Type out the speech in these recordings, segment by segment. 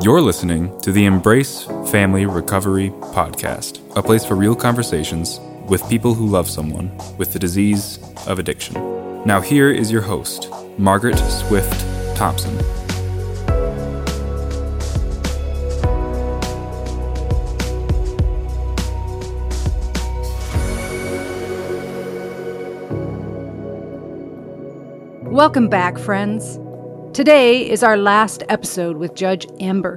You're listening to the Embrace Family Recovery Podcast, a place for real conversations with people who love someone with the disease of addiction. Now, here is your host, Margaret Swift Thompson. Welcome back, friends. Today is our last episode with Judge Amber,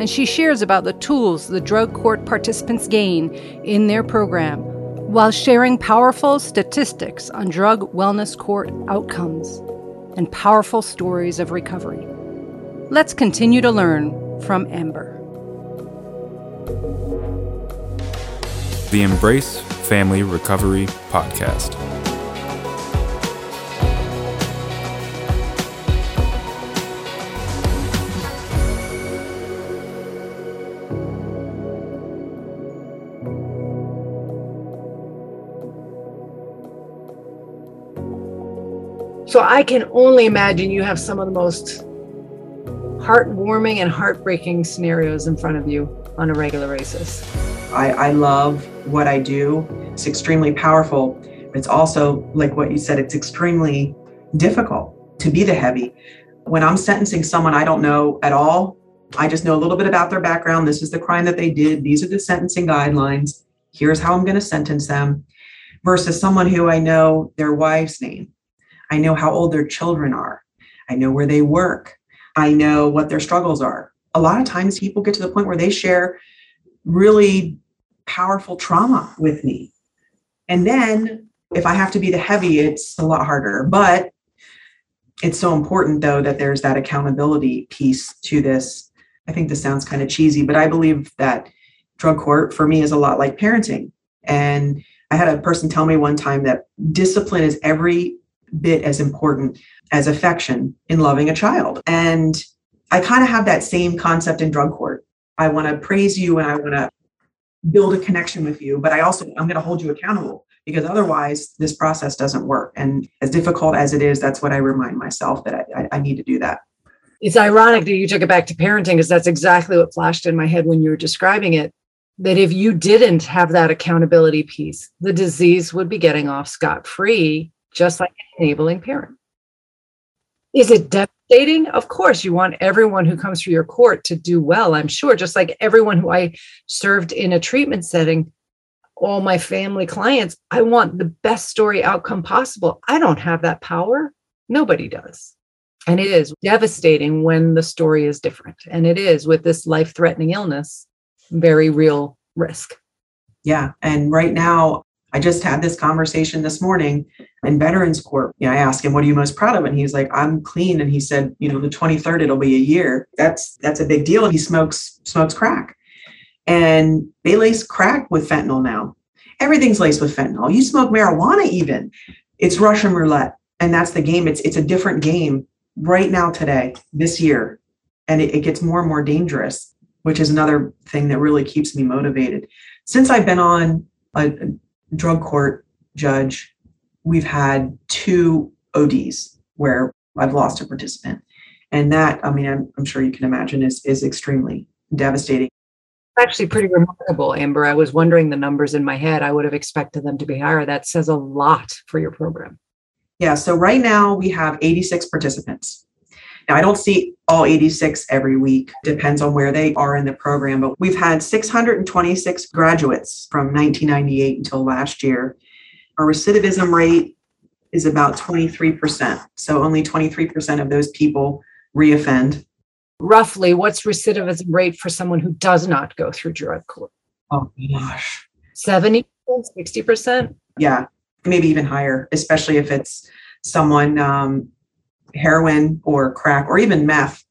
and she shares about the tools the drug court participants gain in their program while sharing powerful statistics on drug wellness court outcomes and powerful stories of recovery. Let's continue to learn from Amber. The Embrace Family Recovery Podcast. So I can only imagine you have some of the most heartwarming and heartbreaking scenarios in front of you on a regular basis. I, I love what I do. It's extremely powerful. It's also, like what you said, it's extremely difficult to be the heavy. When I'm sentencing someone I don't know at all, I just know a little bit about their background. This is the crime that they did. These are the sentencing guidelines. Here's how I'm going to sentence them. Versus someone who I know their wife's name, I know how old their children are. I know where they work. I know what their struggles are. A lot of times people get to the point where they share really powerful trauma with me. And then if I have to be the heavy, it's a lot harder. But it's so important, though, that there's that accountability piece to this. I think this sounds kind of cheesy, but I believe that drug court for me is a lot like parenting. And I had a person tell me one time that discipline is every bit as important as affection in loving a child. And I kind of have that same concept in drug court. I want to praise you and I want to build a connection with you, but I also I'm going to hold you accountable because otherwise this process doesn't work. And as difficult as it is, that's what I remind myself that I, I, need to do that. It's ironic that you took it back to parenting because that's exactly what flashed in my head when you were describing it. That if you didn't have that accountability piece, the disease would be getting off scot free just like an enabling parent. Is it devastating? Of course, you want everyone who comes through your court to do well, I'm sure, just like everyone who I served in a treatment setting, all my family clients, I want the best story outcome possible. I don't have that power. Nobody does. And it is devastating when the story is different. And it is with this life threatening illness, very real risk. Yeah. And right now, I just had this conversation this morning in Veterans Court. You know, I asked him, "What are you most proud of?" And he's like, "I'm clean." And he said, "You know, the 23rd it'll be a year. That's that's a big deal." He smokes smokes crack, and they lace crack with fentanyl now. Everything's laced with fentanyl. You smoke marijuana, even it's Russian roulette, and that's the game. It's it's a different game right now today, this year, and it, it gets more and more dangerous, which is another thing that really keeps me motivated. Since I've been on a, drug court judge, we've had two ODs where I've lost a participant. And that, I mean, I'm, I'm sure you can imagine, is, is extremely devastating. Actually, pretty remarkable, Amber. I was wondering the numbers in my head. I would have expected them to be higher. That says a lot for your program. Yeah. So right now we have 86 participants. I don't see all 86 every week, depends on where they are in the program, but we've had 626 graduates from 1998 until last year. Our recidivism rate is about 23%. So only 23% of those people reoffend. Roughly, what's recidivism rate for someone who does not go through drug court? Oh gosh. 70 60%? Yeah, maybe even higher, especially if it's someone um, heroin or crack or even meth,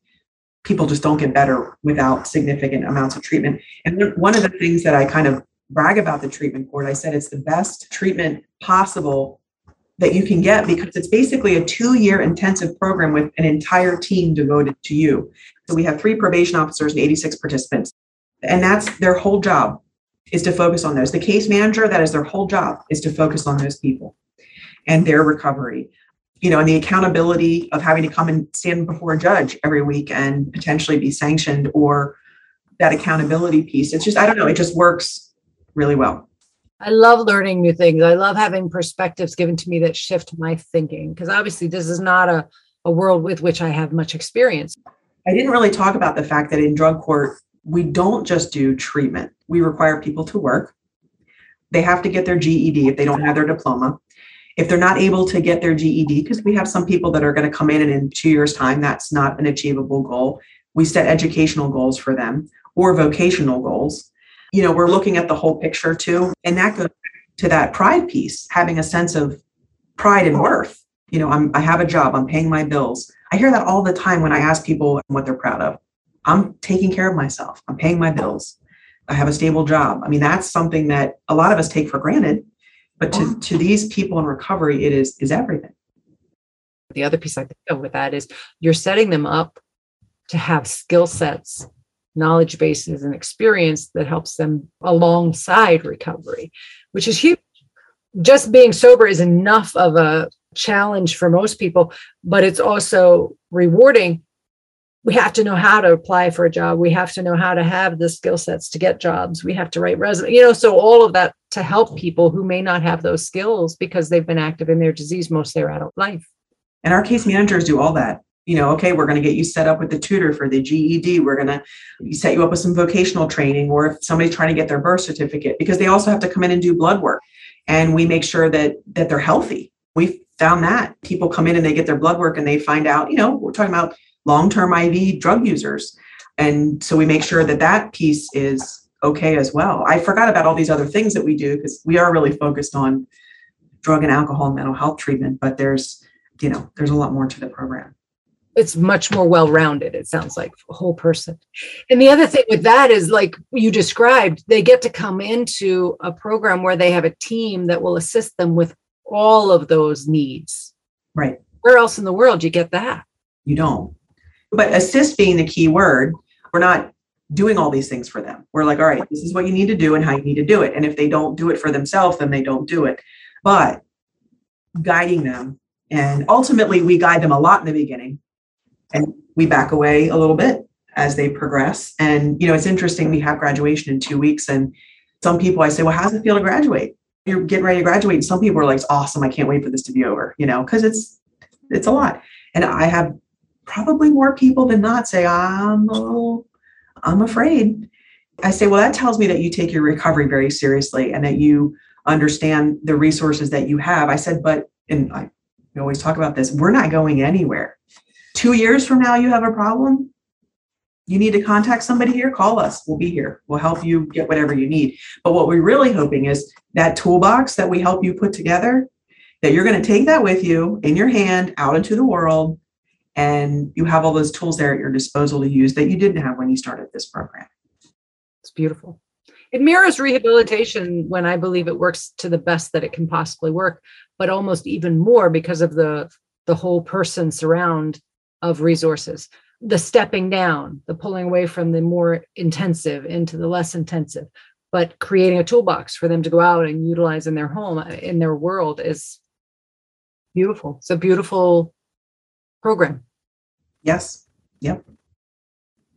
people just don't get better without significant amounts of treatment. And one of the things that I kind of brag about the treatment court, I said it's the best treatment possible that you can get because it's basically a two year intensive program with an entire team devoted to you. So we have three probation officers and 86 participants. And that's their whole job is to focus on those. The case manager, that is their whole job, is to focus on those people and their recovery you know, and the accountability of having to come and stand before a judge every week and potentially be sanctioned or that accountability piece. It's just, I don't know, it just works really well. I love learning new things. I love having perspectives given to me that shift my thinking because obviously this is not a, a world with which I have much experience. I didn't really talk about the fact that in drug court, we don't just do treatment, we require people to work. They have to get their GED if they don't have their diploma. If they're not able to get their GED, because we have some people that are going to come in and in two years' time, that's not an achievable goal. We set educational goals for them or vocational goals. You know, we're looking at the whole picture too. And that goes to that pride piece, having a sense of pride and worth. You know, I'm, I have a job, I'm paying my bills. I hear that all the time when I ask people what they're proud of. I'm taking care of myself, I'm paying my bills, I have a stable job. I mean, that's something that a lot of us take for granted. But to, to these people in recovery, it is is everything. The other piece I think of with that is you're setting them up to have skill sets knowledge bases and experience that helps them alongside recovery, which is huge. Just being sober is enough of a challenge for most people, but it's also rewarding. We have to know how to apply for a job. We have to know how to have the skill sets to get jobs. We have to write resume, you know, so all of that to help people who may not have those skills because they've been active in their disease most of their adult life. And our case managers do all that you know, okay, we're going to get you set up with the tutor for the GED. We're going to set you up with some vocational training, or if somebody's trying to get their birth certificate, because they also have to come in and do blood work, and we make sure that that they're healthy. We found that people come in and they get their blood work and they find out, you know, we're talking about long-term IV drug users, and so we make sure that that piece is okay as well. I forgot about all these other things that we do because we are really focused on drug and alcohol and mental health treatment, but there's you know there's a lot more to the program. It's much more well-rounded it sounds like a whole person. And the other thing with that is like you described they get to come into a program where they have a team that will assist them with all of those needs. Right. Where else in the world do you get that? You don't. But assist being the key word we're not doing all these things for them we're like all right this is what you need to do and how you need to do it and if they don't do it for themselves then they don't do it but guiding them and ultimately we guide them a lot in the beginning and we back away a little bit as they progress. And you know, it's interesting. We have graduation in two weeks, and some people I say, "Well, how does it feel to graduate?" You're getting ready to graduate, and some people are like, "It's awesome! I can't wait for this to be over." You know, because it's it's a lot. And I have probably more people than not say, "I'm a little, I'm afraid." I say, "Well, that tells me that you take your recovery very seriously and that you understand the resources that you have." I said, "But," and I always talk about this. We're not going anywhere two years from now you have a problem, you need to contact somebody here, call us. We'll be here. We'll help you get whatever you need. But what we're really hoping is that toolbox that we help you put together, that you're going to take that with you in your hand out into the world, and you have all those tools there at your disposal to use that you didn't have when you started this program. It's beautiful. It mirrors rehabilitation when I believe it works to the best that it can possibly work, but almost even more because of the the whole person surround of resources the stepping down the pulling away from the more intensive into the less intensive but creating a toolbox for them to go out and utilize in their home in their world is beautiful it's a beautiful program yes yep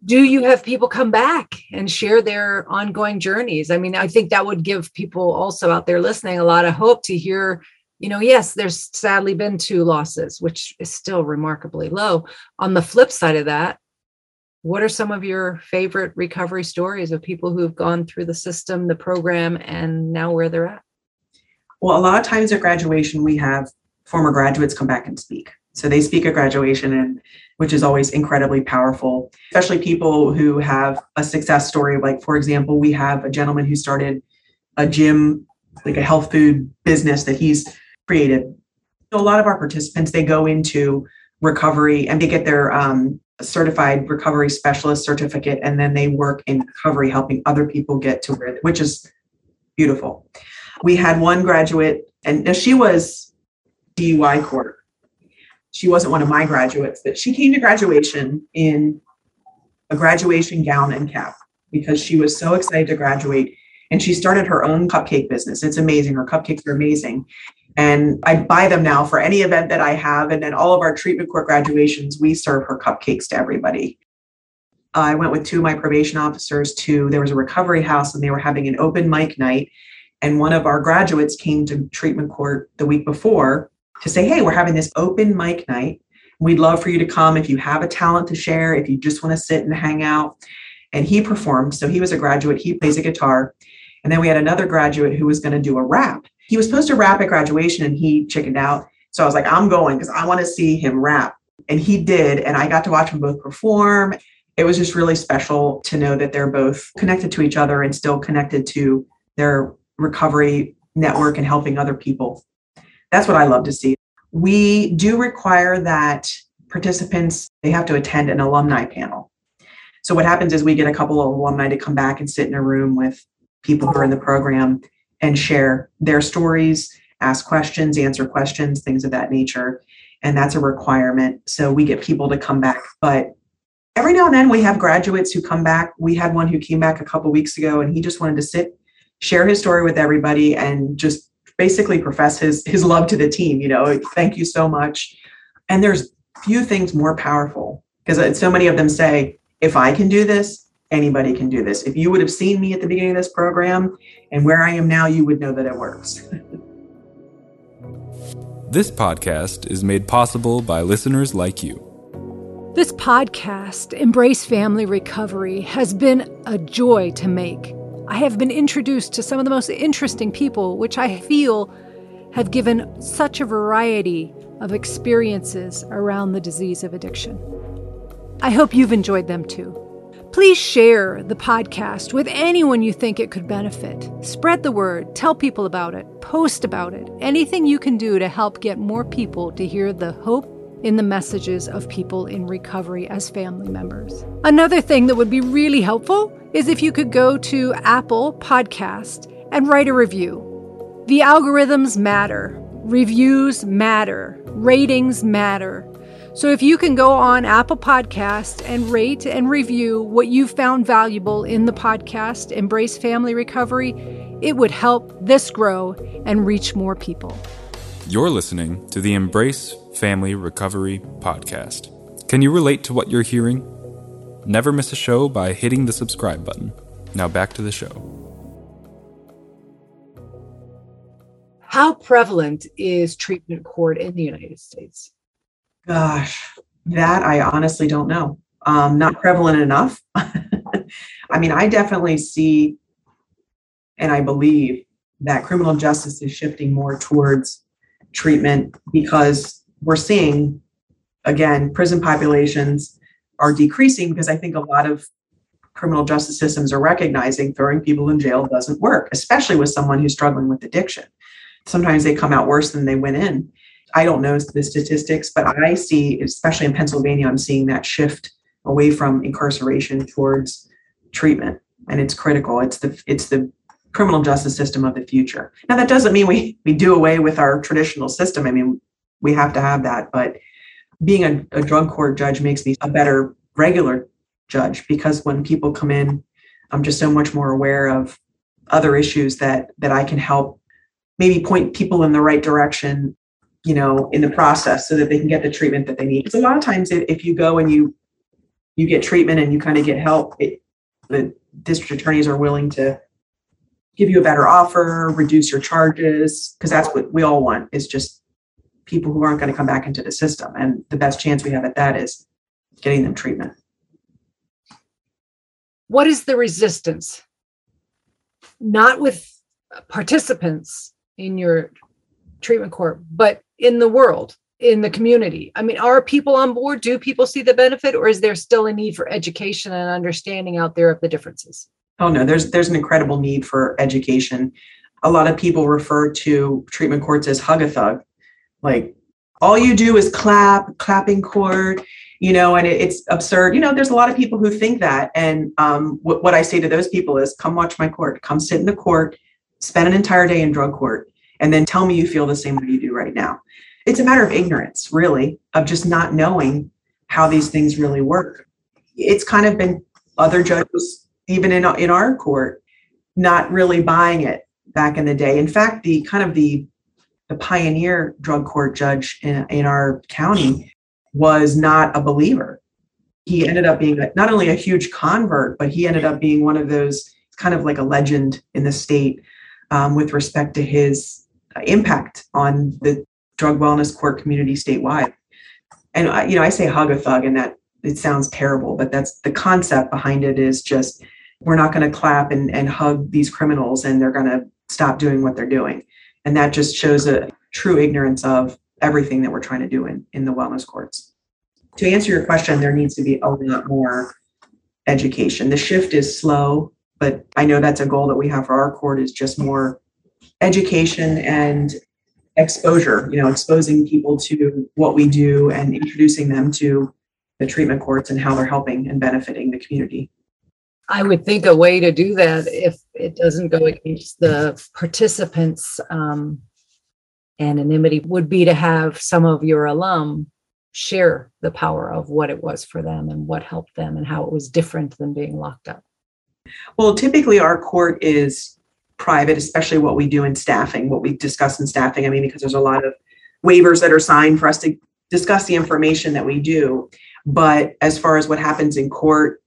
do you have people come back and share their ongoing journeys i mean i think that would give people also out there listening a lot of hope to hear you know, yes, there's sadly been two losses, which is still remarkably low. On the flip side of that, what are some of your favorite recovery stories of people who've gone through the system, the program, and now where they're at? Well, a lot of times at graduation, we have former graduates come back and speak. So they speak at graduation, and which is always incredibly powerful, especially people who have a success story. Like, for example, we have a gentleman who started a gym, like a health food business that he's created. So a lot of our participants, they go into recovery and they get their um, certified recovery specialist certificate, and then they work in recovery, helping other people get to where, which is beautiful. We had one graduate, and she was DUI court. She wasn't one of my graduates, but she came to graduation in a graduation gown and cap because she was so excited to graduate. And she started her own cupcake business. It's amazing. Her cupcakes are amazing And I buy them now for any event that I have. And then all of our treatment court graduations, we serve her cupcakes to everybody. I went with two of my probation officers to, there was a recovery house and they were having an open mic night. And one of our graduates came to treatment court the week before to say, Hey, we're having this open mic night. We'd love for you to come if you have a talent to share, if you just want to sit and hang out. And he performed. So he was a graduate, he plays a guitar. And then we had another graduate who was going to do a rap. He was supposed to rap at graduation and he chickened out. So I was like, I'm going because I want to see him rap. And he did. And I got to watch them both perform. It was just really special to know that they're both connected to each other and still connected to their recovery network and helping other people. That's what I love to see. We do require that participants they have to attend an alumni panel. So what happens is we get a couple of alumni to come back and sit in a room with people who are in the program and share their stories, ask questions, answer questions, things of that nature. And that's a requirement. So we get people to come back. But every now and then we have graduates who come back. We had one who came back a couple weeks ago and he just wanted to sit, share his story with everybody and just basically profess his his love to the team, you know, thank you so much. And there's few things more powerful because so many of them say, if I can do this, anybody can do this. If you would have seen me at the beginning of this program and where I am now, you would know that it works. this podcast is made possible by listeners like you. This podcast, Embrace Family Recovery, has been a joy to make. I have been introduced to some of the most interesting people, which I feel have given such a variety of experiences around the disease of addiction. I hope you've enjoyed them too. Please share the podcast with anyone you think it could benefit. Spread the word, tell people about it, post about it. Anything you can do to help get more people to hear the hope in the messages of people in recovery as family members. Another thing that would be really helpful is if you could go to Apple Podcast and write a review. The algorithms matter, reviews matter, ratings matter. So if you can go on Apple Podcast and rate and review what you found valuable in the podcast, Embrace Family Recovery, it would help this grow and reach more people. You're listening to the Embrace Family Recovery podcast. Can you relate to what you're hearing? Never miss a show by hitting the subscribe button. Now back to the show. How prevalent is treatment court in the United States? Gosh, that I honestly don't know. Um, not prevalent enough. I mean, I definitely see and I believe that criminal justice is shifting more towards treatment because we're seeing, again, prison populations are decreasing because I think a lot of criminal justice systems are recognizing throwing people in jail doesn't work, especially with someone who's struggling with addiction. Sometimes they come out worse than they went in. I don't know the statistics, but I see, especially in Pennsylvania, I'm seeing that shift away from incarceration towards treatment, and it's critical. It's the it's the criminal justice system of the future. Now that doesn't mean we we do away with our traditional system. I mean, we have to have that, but being a, a drug court judge makes me a better regular judge because when people come in, I'm just so much more aware of other issues that that I can help maybe point people in the right direction you know in the process so that they can get the treatment that they need. Because a lot of times if, if you go and you you get treatment and you kind of get help it, the district attorneys are willing to give you a better offer reduce your charges because that's what we all want is just people who aren't going to come back into the system and the best chance we have at that is getting them treatment. What is the resistance? Not with participants in your treatment court but in the world in the community. I mean are people on board? Do people see the benefit or is there still a need for education and understanding out there of the differences? Oh no there's there's an incredible need for education. A lot of people refer to treatment courts as hug a thug like all you do is clap clapping court you know and it, it's absurd you know there's a lot of people who think that and um, what, what i say to those people is come watch my court come sit in the court spend an entire day in drug court and then tell me you feel the same way you do right now. It's a matter of ignorance, really, of just not knowing how these things really work. It's kind of been other judges, even in, in our court, not really buying it back in the day. In fact, the kind of the the pioneer drug court judge in, in our county was not a believer. He ended up being not only a huge convert, but he ended up being one of those kind of like a legend in the state um, with respect to his impact on the drug wellness court community statewide. And I, you know, I say hug a thug, and that it sounds terrible, but that's the concept behind it is just we're not going to clap and, and hug these criminals and they're going to stop doing what they're doing. And that just shows a true ignorance of everything that we're trying to do in, in the wellness courts. To answer your question, there needs to be a lot more education. The shift is slow, but I know that's a goal that we have for our court is just more education and exposure, you know, exposing people to what we do and introducing them to the treatment courts and how they're helping and benefiting the community. I would think a way to do that if it doesn't go against the participants' um, anonymity would be to have some of your alum share the power of what it was for them and what helped them and how it was different than being locked up. Well, typically our court is private, especially what we do in staffing, what we discuss in staffing. I mean, because there's a lot of waivers that are signed for us to discuss the information that we do. But as far as what happens in court,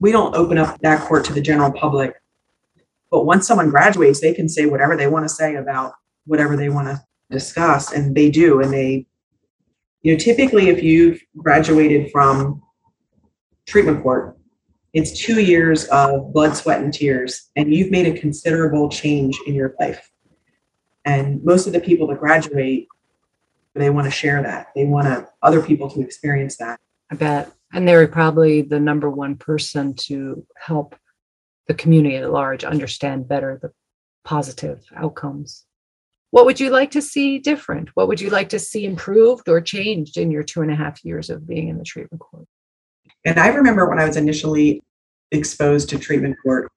we don't open up that court to the general public. But once someone graduates, they can say whatever they want to say about whatever they want to discuss, and they do. And they, you know, typically if you've graduated from treatment court, it's two years of blood, sweat, and tears, and you've made a considerable change in your life. And most of the people that graduate, they want to share that. They want other people to experience that. I bet. And they're probably the number one person to help the community at large understand better the positive outcomes. What would you like to see different? What would you like to see improved or changed in your two and a half years of being in the treatment court? And I remember when I was initially exposed to treatment court,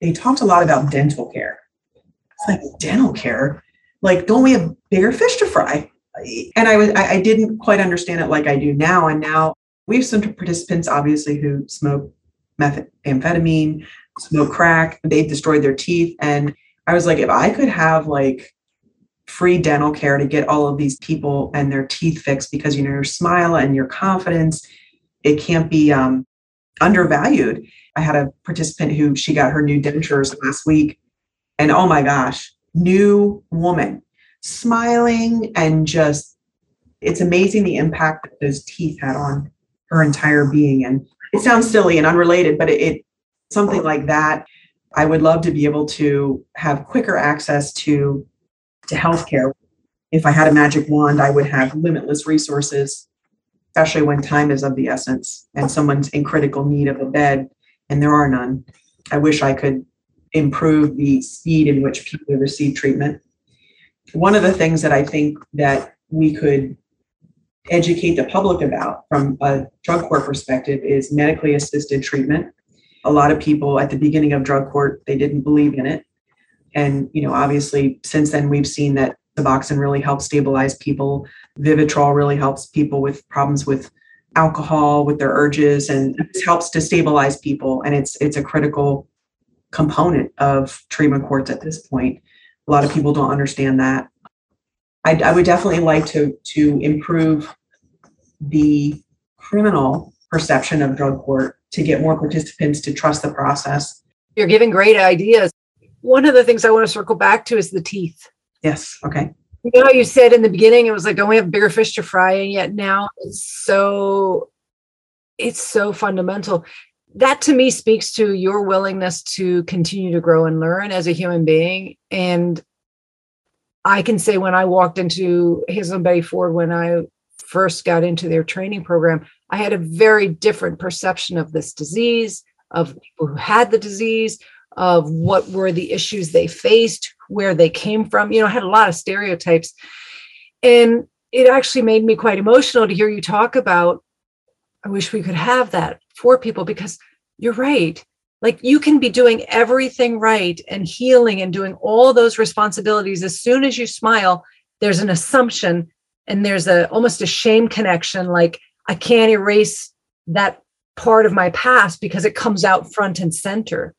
they talked a lot about dental care. It's like dental care, like don't we have bigger fish to fry? And I was I, I didn't quite understand it like I do now. And now we have some participants obviously who smoke methamphetamine, smoke crack. They've destroyed their teeth, and I was like, if I could have like free dental care to get all of these people and their teeth fixed because you know your smile and your confidence it can't be um, undervalued. I had a participant who she got her new dentures last week, and oh my gosh, new woman, smiling and just it's amazing the impact that those teeth had on her entire being. And it sounds silly and unrelated, but it, it something like that. I would love to be able to have quicker access to to healthcare. If I had a magic wand, I would have limitless resources especially when time is of the essence and someone's in critical need of a bed and there are none. I wish I could improve the speed in which people receive treatment. One of the things that I think that we could educate the public about from a drug court perspective is medically assisted treatment. A lot of people at the beginning of drug court, they didn't believe in it. And, you know, obviously since then we've seen that Suboxone really helps stabilize people. Vivitrol really helps people with problems with alcohol, with their urges, and helps to stabilize people. And it's it's a critical component of treatment courts at this point. A lot of people don't understand that. I, I would definitely like to to improve the criminal perception of drug court to get more participants to trust the process. You're giving great ideas. One of the things I want to circle back to is the teeth. Yes. Okay. You know, you said in the beginning, it was like, don't we have bigger fish to fry? And yet now it's so, it's so fundamental. That to me speaks to your willingness to continue to grow and learn as a human being. And I can say when I walked into Hazelden Betty Ford, when I first got into their training program, I had a very different perception of this disease, of people who had the disease, of what were the issues they faced, where they came from. You know, I had a lot of stereotypes. And it actually made me quite emotional to hear you talk about. I wish we could have that for people because you're right. Like you can be doing everything right and healing and doing all those responsibilities. As soon as you smile, there's an assumption and there's a almost a shame connection. Like I can't erase that part of my past because it comes out front and center.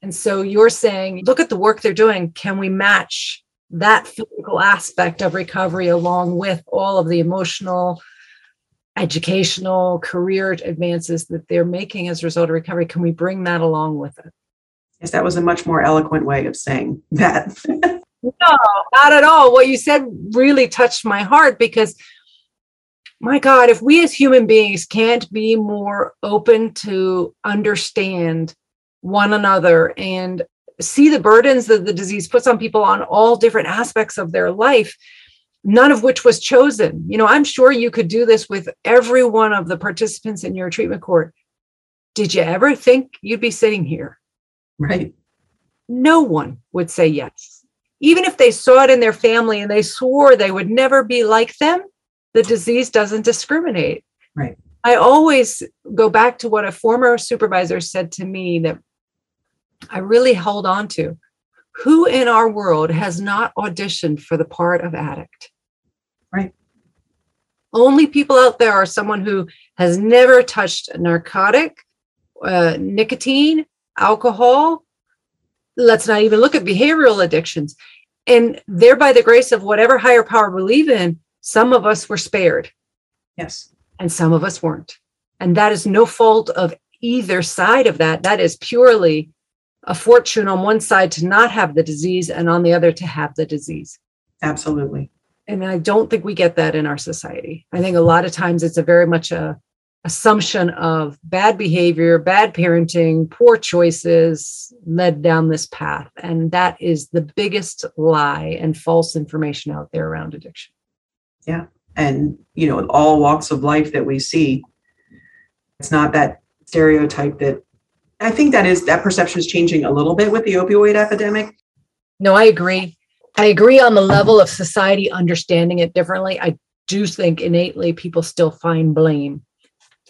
And so you're saying, look at the work they're doing. Can we match that physical aspect of recovery along with all of the emotional educational career advances that they're making as a result of recovery can we bring that along with it? Yes that was a much more eloquent way of saying that. No not at all. What you said really touched my heart because my god if we as human beings can't be more open to understand one another and see the burdens that the disease puts on people on all different aspects of their life none of which was chosen. You know, I'm sure you could do this with every one of the participants in your treatment court. Did you ever think you'd be sitting here? Right. No one would say yes. Even if they saw it in their family and they swore they would never be like them, the disease doesn't discriminate. Right. I always go back to what a former supervisor said to me that I really hold on to. Who in our world has not auditioned for the part of addict? Right. Only people out there are someone who has never touched a narcotic, uh, nicotine, alcohol. Let's not even look at behavioral addictions. And there, by the grace of whatever higher power believe in, some of us were spared. Yes. And some of us weren't. And that is no fault of either side of that. That is purely a fortune on one side to not have the disease and on the other to have the disease. Absolutely. And I don't think we get that in our society. I think a lot of times it's a very much a assumption of bad behavior, bad parenting, poor choices led down this path. And that is the biggest lie and false information out there around addiction. Yeah. And, you know, all walks of life that we see, it's not that stereotype that I think that is that perception is changing a little bit with the opioid epidemic. No, I agree. I agree on the level of society understanding it differently. I do think innately people still find blame.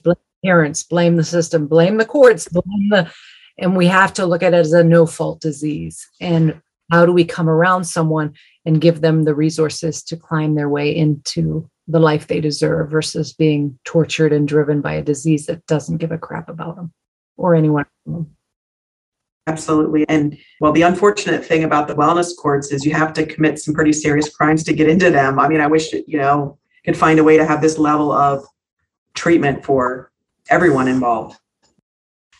Blame parents, blame the system, blame the courts, blame the and we have to look at it as a no fault disease. And how do we come around someone and give them the resources to climb their way into the life they deserve versus being tortured and driven by a disease that doesn't give a crap about them? Or anyone. Absolutely. And well, the unfortunate thing about the wellness courts is you have to commit some pretty serious crimes to get into them. I mean, I wish, you know, could find a way to have this level of treatment for everyone involved.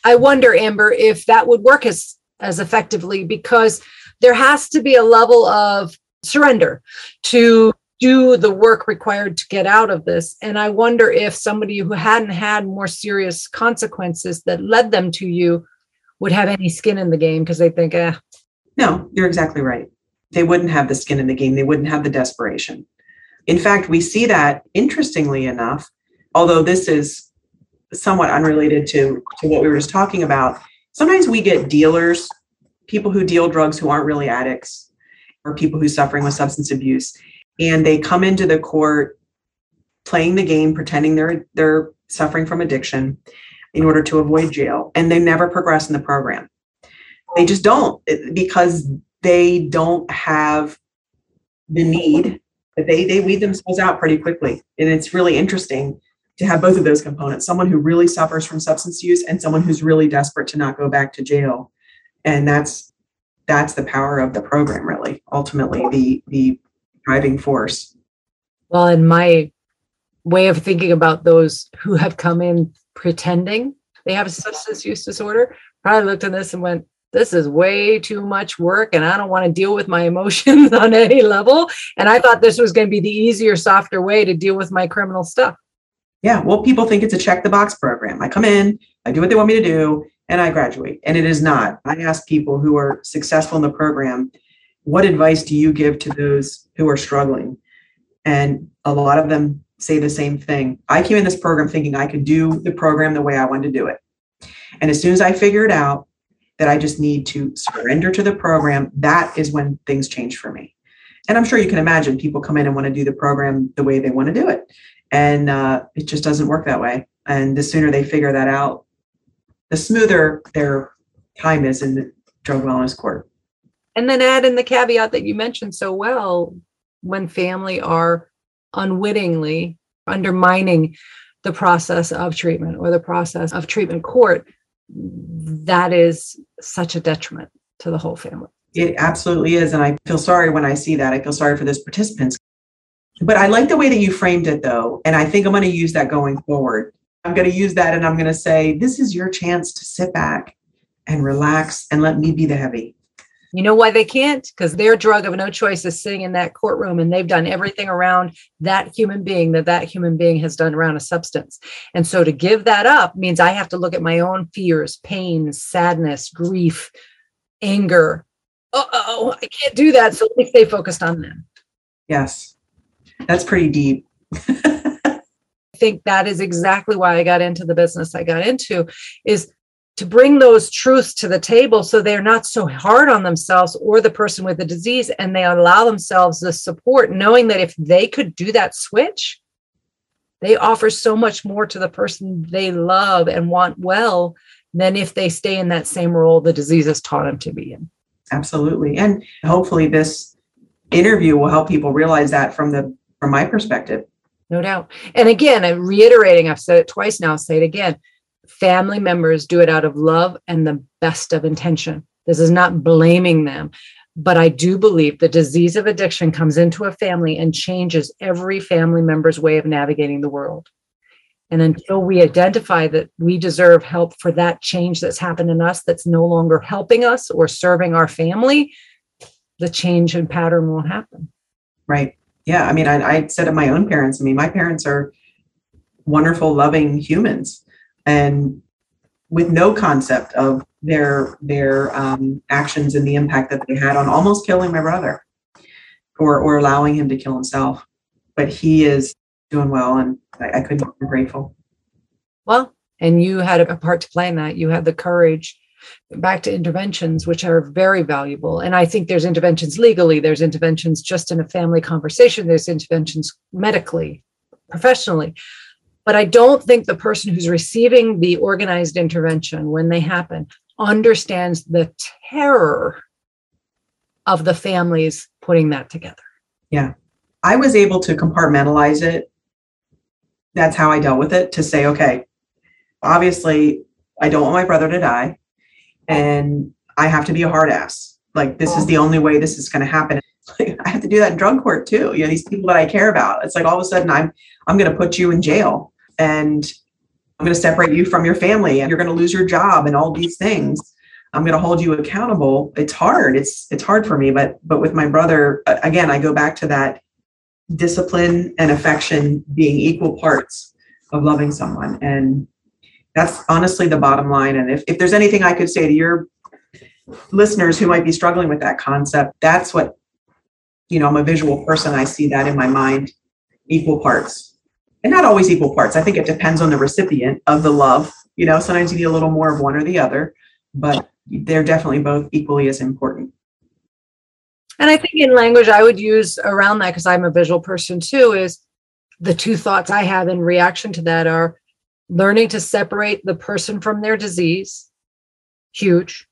I wonder, Amber, if that would work as as effectively because there has to be a level of surrender to do the work required to get out of this. And I wonder if somebody who hadn't had more serious consequences that led them to you would have any skin in the game because they think, eh. No, you're exactly right. They wouldn't have the skin in the game, they wouldn't have the desperation. In fact, we see that interestingly enough, although this is somewhat unrelated to, to what we were just talking about, sometimes we get dealers, people who deal drugs who aren't really addicts, or people who's suffering with substance abuse and they come into the court playing the game pretending they're they're suffering from addiction in order to avoid jail and they never progress in the program. They just don't because they don't have the need they they weed themselves out pretty quickly. And it's really interesting to have both of those components someone who really suffers from substance use and someone who's really desperate to not go back to jail. And that's that's the power of the program really ultimately the the driving force. Well, in my way of thinking about those who have come in pretending they have a substance use disorder, probably looked at this and went, this is way too much work and I don't want to deal with my emotions on any level. And I thought this was going to be the easier, softer way to deal with my criminal stuff. Yeah. Well, people think it's a check the box program. I come in, I do what they want me to do, and I graduate. And it is not. I ask people who are successful in the program, what advice do you give to those who are struggling? And a lot of them say the same thing. I came in this program thinking I could do the program the way I wanted to do it. And as soon as I figured out that I just need to surrender to the program, that is when things change for me. And I'm sure you can imagine people come in and want to do the program the way they want to do it. And uh, it just doesn't work that way. And the sooner they figure that out, the smoother their time is in the drug wellness court. And then add in the caveat that you mentioned so well when family are unwittingly undermining the process of treatment or the process of treatment court, that is such a detriment to the whole family. It absolutely is. And I feel sorry when I see that. I feel sorry for those participants. But I like the way that you framed it, though. And I think I'm going to use that going forward. I'm going to use that and I'm going to say, this is your chance to sit back and relax and let me be the heavy. You know why they can't? Because their drug of no choice is sitting in that courtroom and they've done everything around that human being that that human being has done around a substance. And so to give that up means I have to look at my own fears, pain, sadness, grief, anger. Uh oh, I can't do that. So let me stay focused on them. Yes, that's pretty deep. I think that is exactly why I got into the business I got into is to bring those truths to the table so they're not so hard on themselves or the person with the disease and they allow themselves the support knowing that if they could do that switch they offer so much more to the person they love and want well than if they stay in that same role the disease has taught them to be in. Absolutely. And hopefully this interview will help people realize that from the from my perspective. No doubt. And again i'm reiterating i've said it twice now i'll say it again family members do it out of love and the best of intention. This is not blaming them, but I do believe the disease of addiction comes into a family and changes every family member's way of navigating the world. And until we identify that we deserve help for that change that's happened in us that's no longer helping us or serving our family, the change in pattern won't happen. Right. Yeah. I mean, I, I said to my own parents, I mean, my parents are wonderful, loving humans and with no concept of their their um, actions and the impact that they had on almost killing my brother or or allowing him to kill himself. But he is doing well and i, I couldn't be grateful. Well and you had a part to play in that. You had the courage back to interventions which are very valuable. And i think there's interventions legally there's interventions just in a family conversation there's interventions medically professionally but I don't think the person who's receiving the organized intervention when they happen understands the terror of the families putting that together. Yeah. I was able to compartmentalize it. That's how I dealt with it to say, okay, obviously, I don't want my brother to die. And I have to be a hard ass. Like, this is the only way this is going to happen. I have to do that in drug court too. You know, these people that I care about. It's like all of a sudden I'm I'm going to put you in jail and I'm going to separate you from your family and you're going to lose your job and all these things. I'm going to hold you accountable. It's hard. It's it's hard for me, but but with my brother again, I go back to that discipline and affection being equal parts of loving someone and that's honestly the bottom line and if, if there's anything I could say to your listeners who might be struggling with that concept, that's what you know, I'm a visual person. I see that in my mind equal parts and not always equal parts. I think it depends on the recipient of the love. You know, sometimes you need a little more of one or the other, but they're definitely both equally as important. And I think in language I would use around that because I'm a visual person too is the two thoughts I have in reaction to that are learning to separate the person from their disease, huge.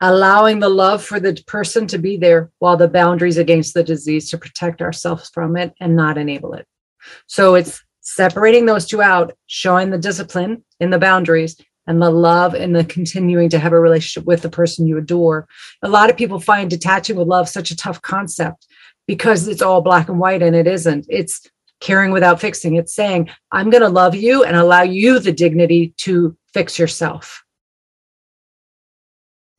Allowing the love for the person to be there while the boundaries against the disease to protect ourselves from it and not enable it. So it's separating those two out, showing the discipline in the boundaries and the love and the continuing to have a relationship with the person you adore. A lot of people find detaching with love such a tough concept because it's all black and white and it isn't. It's caring without fixing. It's saying, I'm going to love you and allow you the dignity to fix yourself.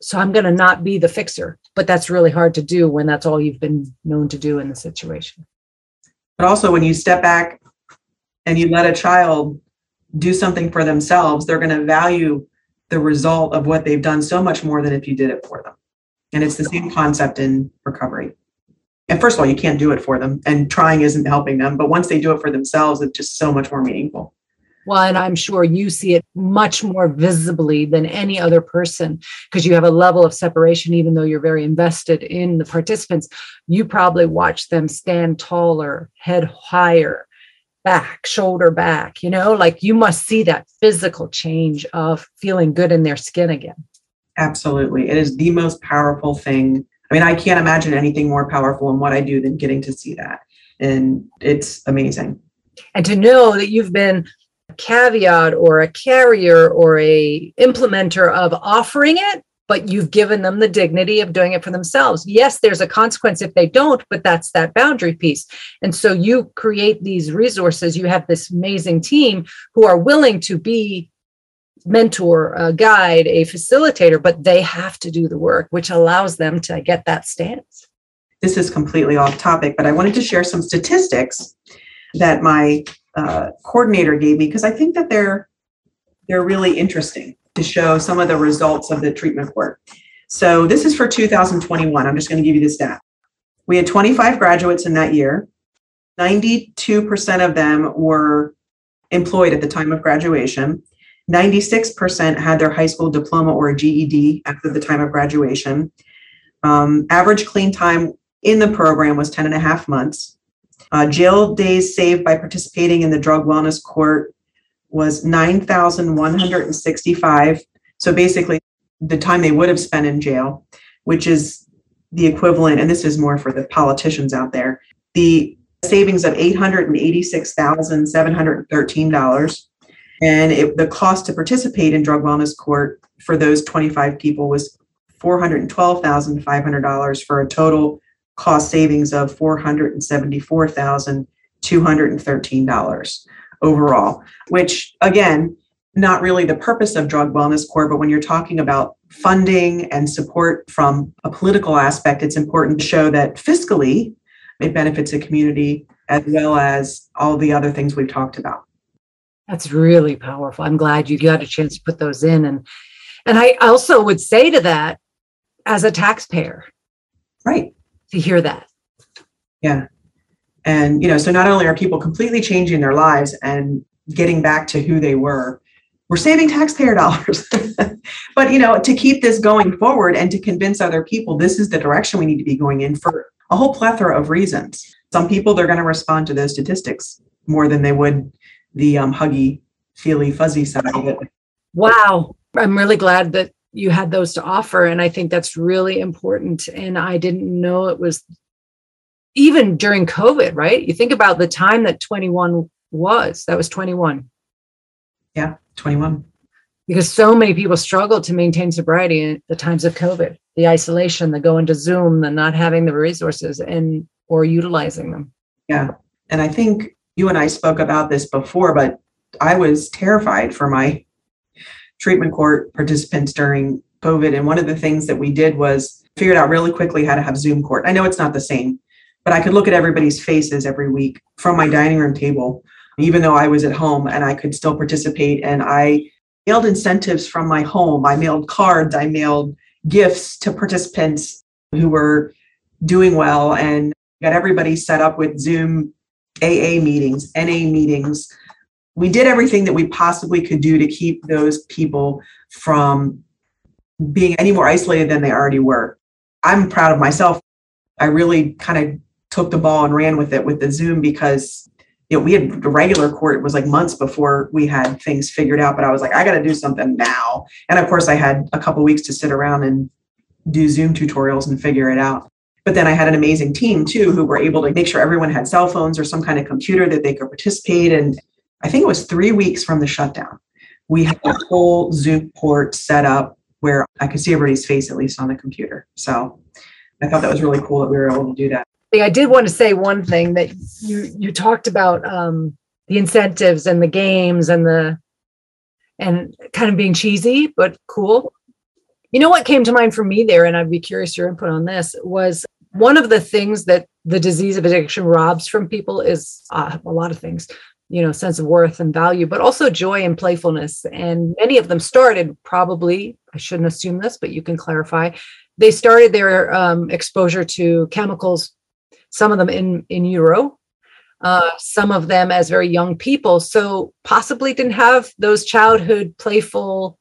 So I'm going to not be the fixer, but that's really hard to do when that's all you've been known to do in the situation. But also, when you step back and you let a child do something for themselves, they're going to value the result of what they've done so much more than if you did it for them. And it's the same concept in recovery. And first of all, you can't do it for them, and trying isn't helping them. But once they do it for themselves, it's just so much more meaningful. Well, and I'm sure you see it much more visibly than any other person because you have a level of separation, even though you're very invested in the participants. You probably watch them stand taller, head higher, back, shoulder back, you know, like you must see that physical change of feeling good in their skin again. Absolutely. It is the most powerful thing. I mean, I can't imagine anything more powerful in what I do than getting to see that. And it's amazing. And to know that you've been caveat or a carrier or a implementer of offering it but you've given them the dignity of doing it for themselves. Yes, there's a consequence if they don't, but that's that boundary piece. And so you create these resources. You have this amazing team who are willing to be mentor, a guide, a facilitator, but they have to do the work, which allows them to get that stance. This is completely off topic, but I wanted to share some statistics that my uh, coordinator gave me because I think that they're they're really interesting to show some of the results of the treatment work. So this is for 2021. I'm just going to give you the stat. We had 25 graduates in that year. 92% of them were employed at the time of graduation. 96% had their high school diploma or a GED after the time of graduation. Um, average clean time in the program was 10 and a half months. Uh, jail days saved by participating in the drug wellness court was 9,165. So basically, the time they would have spent in jail, which is the equivalent, and this is more for the politicians out there, the savings of $886,713. And it, the cost to participate in drug wellness court for those 25 people was $412,500 for a total cost savings of $474,213 overall, which again, not really the purpose of Drug Wellness Court, but when you're talking about funding and support from a political aspect, it's important to show that fiscally it benefits the community as well as all the other things we've talked about. That's really powerful. I'm glad you got a chance to put those in. And and I also would say to that, as a taxpayer, right, to hear that. Yeah. And, you know, so not only are people completely changing their lives and getting back to who they were, we're saving taxpayer dollars. but, you know, to keep this going forward and to convince other people this is the direction we need to be going in for a whole plethora of reasons. Some people, they're going to respond to those statistics more than they would the um, huggy, feely, fuzzy side of it. Wow. I'm really glad that you had those to offer. And I think that's really important. And I didn't know it was even during COVID, right? You think about the time that 21 was, that was 21. Yeah, 21. Because so many people struggled to maintain sobriety in the times of COVID, the isolation, the going to Zoom, the not having the resources and or utilizing them. Yeah. And I think you and I spoke about this before, but I was terrified for my treatment court participants during COVID. And one of the things that we did was figured out really quickly how to have Zoom court. I know it's not the same, but I could look at everybody's faces every week from my dining room table, even though I was at home and I could still participate. And I mailed incentives from my home. I mailed cards, I mailed gifts to participants who were doing well and got everybody set up with Zoom AA meetings, NA meetings. We did everything that we possibly could do to keep those people from being any more isolated than they already were. I'm proud of myself. I really kind of took the ball and ran with it with the Zoom because you know we had the regular court it was like months before we had things figured out but I was like I got to do something now and of course I had a couple weeks to sit around and do Zoom tutorials and figure it out but then I had an amazing team too who were able to make sure everyone had cell phones or some kind of computer that they could participate and I think it was 3 weeks from the shutdown. We had a whole Zoom court set up where I could see everybody's face at least on the computer. So I thought that was really cool that we were able to do that. I did want to say one thing that you you talked about um, the incentives and the games and the and kind of being cheesy but cool. You know what came to mind for me there, and I'd be curious your input on this was one of the things that the disease of addiction robs from people is uh, a lot of things you know sense of worth and value but also joy and playfulness and many of them started probably i shouldn't assume this but you can clarify they started their um, exposure to chemicals some of them in in utero, uh, some of them as very young people. So possibly didn't have those childhood playful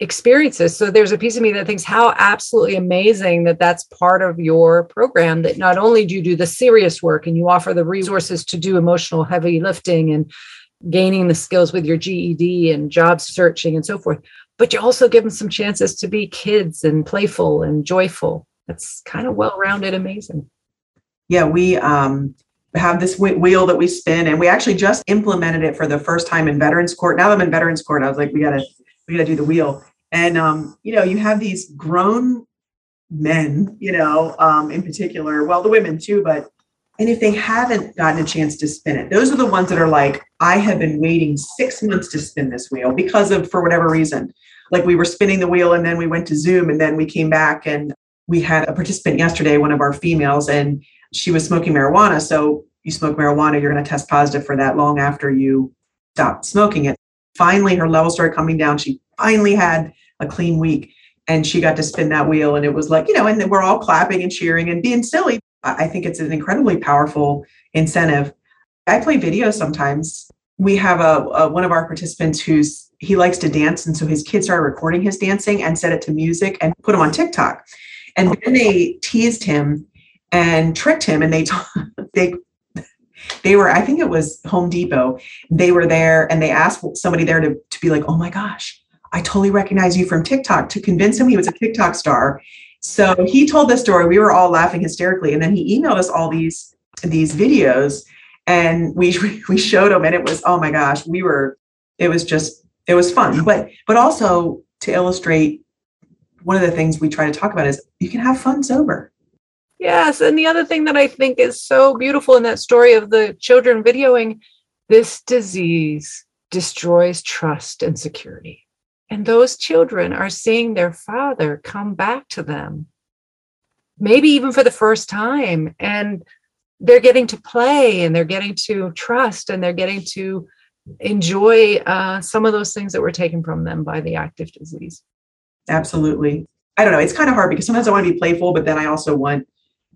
experiences. So there's a piece of me that thinks how absolutely amazing that that's part of your program. That not only do you do the serious work and you offer the resources to do emotional heavy lifting and gaining the skills with your GED and job searching and so forth, but you also give them some chances to be kids and playful and joyful. That's kind of well rounded, amazing yeah, we um, have this wheel that we spin, and we actually just implemented it for the first time in Veterans Court. Now that I'm in Veterans Court, I was like, we gotta we gotta do the wheel. And, um, you know, you have these grown men, you know, um, in particular, well, the women too, but, and if they haven't gotten a chance to spin it, those are the ones that are like, I have been waiting six months to spin this wheel because of, for whatever reason, like we were spinning the wheel and then we went to Zoom and then we came back and we had a participant yesterday, one of our females, and she was smoking marijuana. So you smoke marijuana, you're going to test positive for that long after you stop smoking it. Finally, her levels started coming down. She finally had a clean week and she got to spin that wheel. And it was like, you know, and we're all clapping and cheering and being silly. I think it's an incredibly powerful incentive. I play videos sometimes. We have a, a one of our participants who's he likes to dance, and so his kids started recording his dancing and set it to music and put him on TikTok. And then they teased him and tricked him, and they t- they they were i think it was home depot they were there and they asked somebody there to, to be like oh my gosh i totally recognize you from tiktok to convince him he was a tiktok star. So he told this story. We were all laughing hysterically. And then he emailed us all these these videos. And we we showed him and it was oh my gosh we were it was just it was fun. But but also to illustrate one of the things we try to talk about is you can have fun sober. Yes. And the other thing that I think is so beautiful in that story of the children videoing this disease destroys trust and security. And those children are seeing their father come back to them, maybe even for the first time. And they're getting to play and they're getting to trust and they're getting to enjoy uh, some of those things that were taken from them by the active disease. Absolutely. I don't know. It's kind of hard because sometimes I want to be playful, but then I also want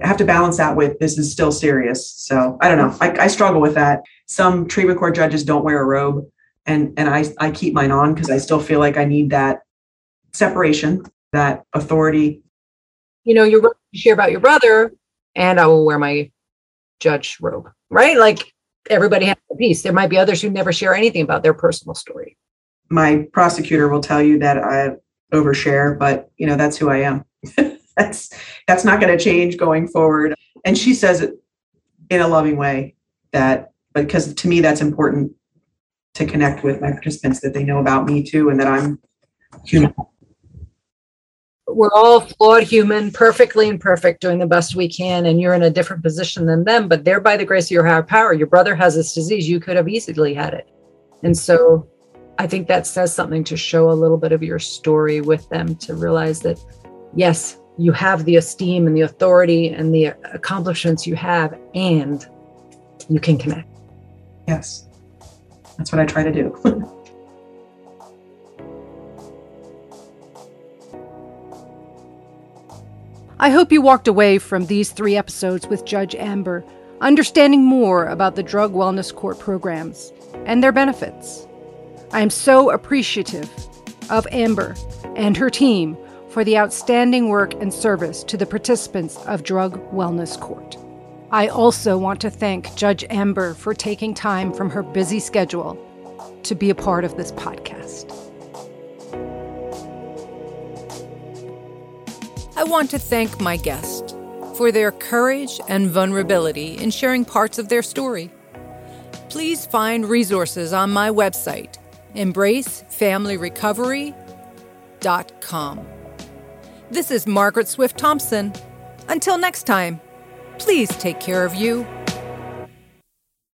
I have to balance that with this is still serious. So I don't know. I, I struggle with that. Some treatment court judges don't wear a robe, and and I I keep mine on because I still feel like I need that separation, that authority. You know, you're share about your brother, and I will wear my judge robe, right? Like everybody has a piece. There might be others who never share anything about their personal story. My prosecutor will tell you that I overshare, but you know that's who I am. that's that's not going to change going forward and she says it in a loving way that because to me that's important to connect with my participants that they know about me too and that i'm human. We're all flawed human perfectly imperfect doing the best we can and you're in a different position than them but they're by the grace of your higher power. Your brother has this disease. You could have easily had it. And so i think that says something to show a little bit of your story with them to realize that yes you have the esteem and the authority and the accomplishments you have, and you can connect. Yes, that's what I try to do. I hope you walked away from these three episodes with Judge Amber, understanding more about the Drug Wellness Court programs and their benefits. I am so appreciative of Amber and her team for the outstanding work and service to the participants of Drug Wellness Court. I also want to thank Judge Amber for taking time from her busy schedule to be a part of this podcast. I want to thank my guest for their courage and vulnerability in sharing parts of their story. Please find resources on my website, embracefamilyrecovery.com. This is Margaret Swift Thompson. Until next time, please take care of you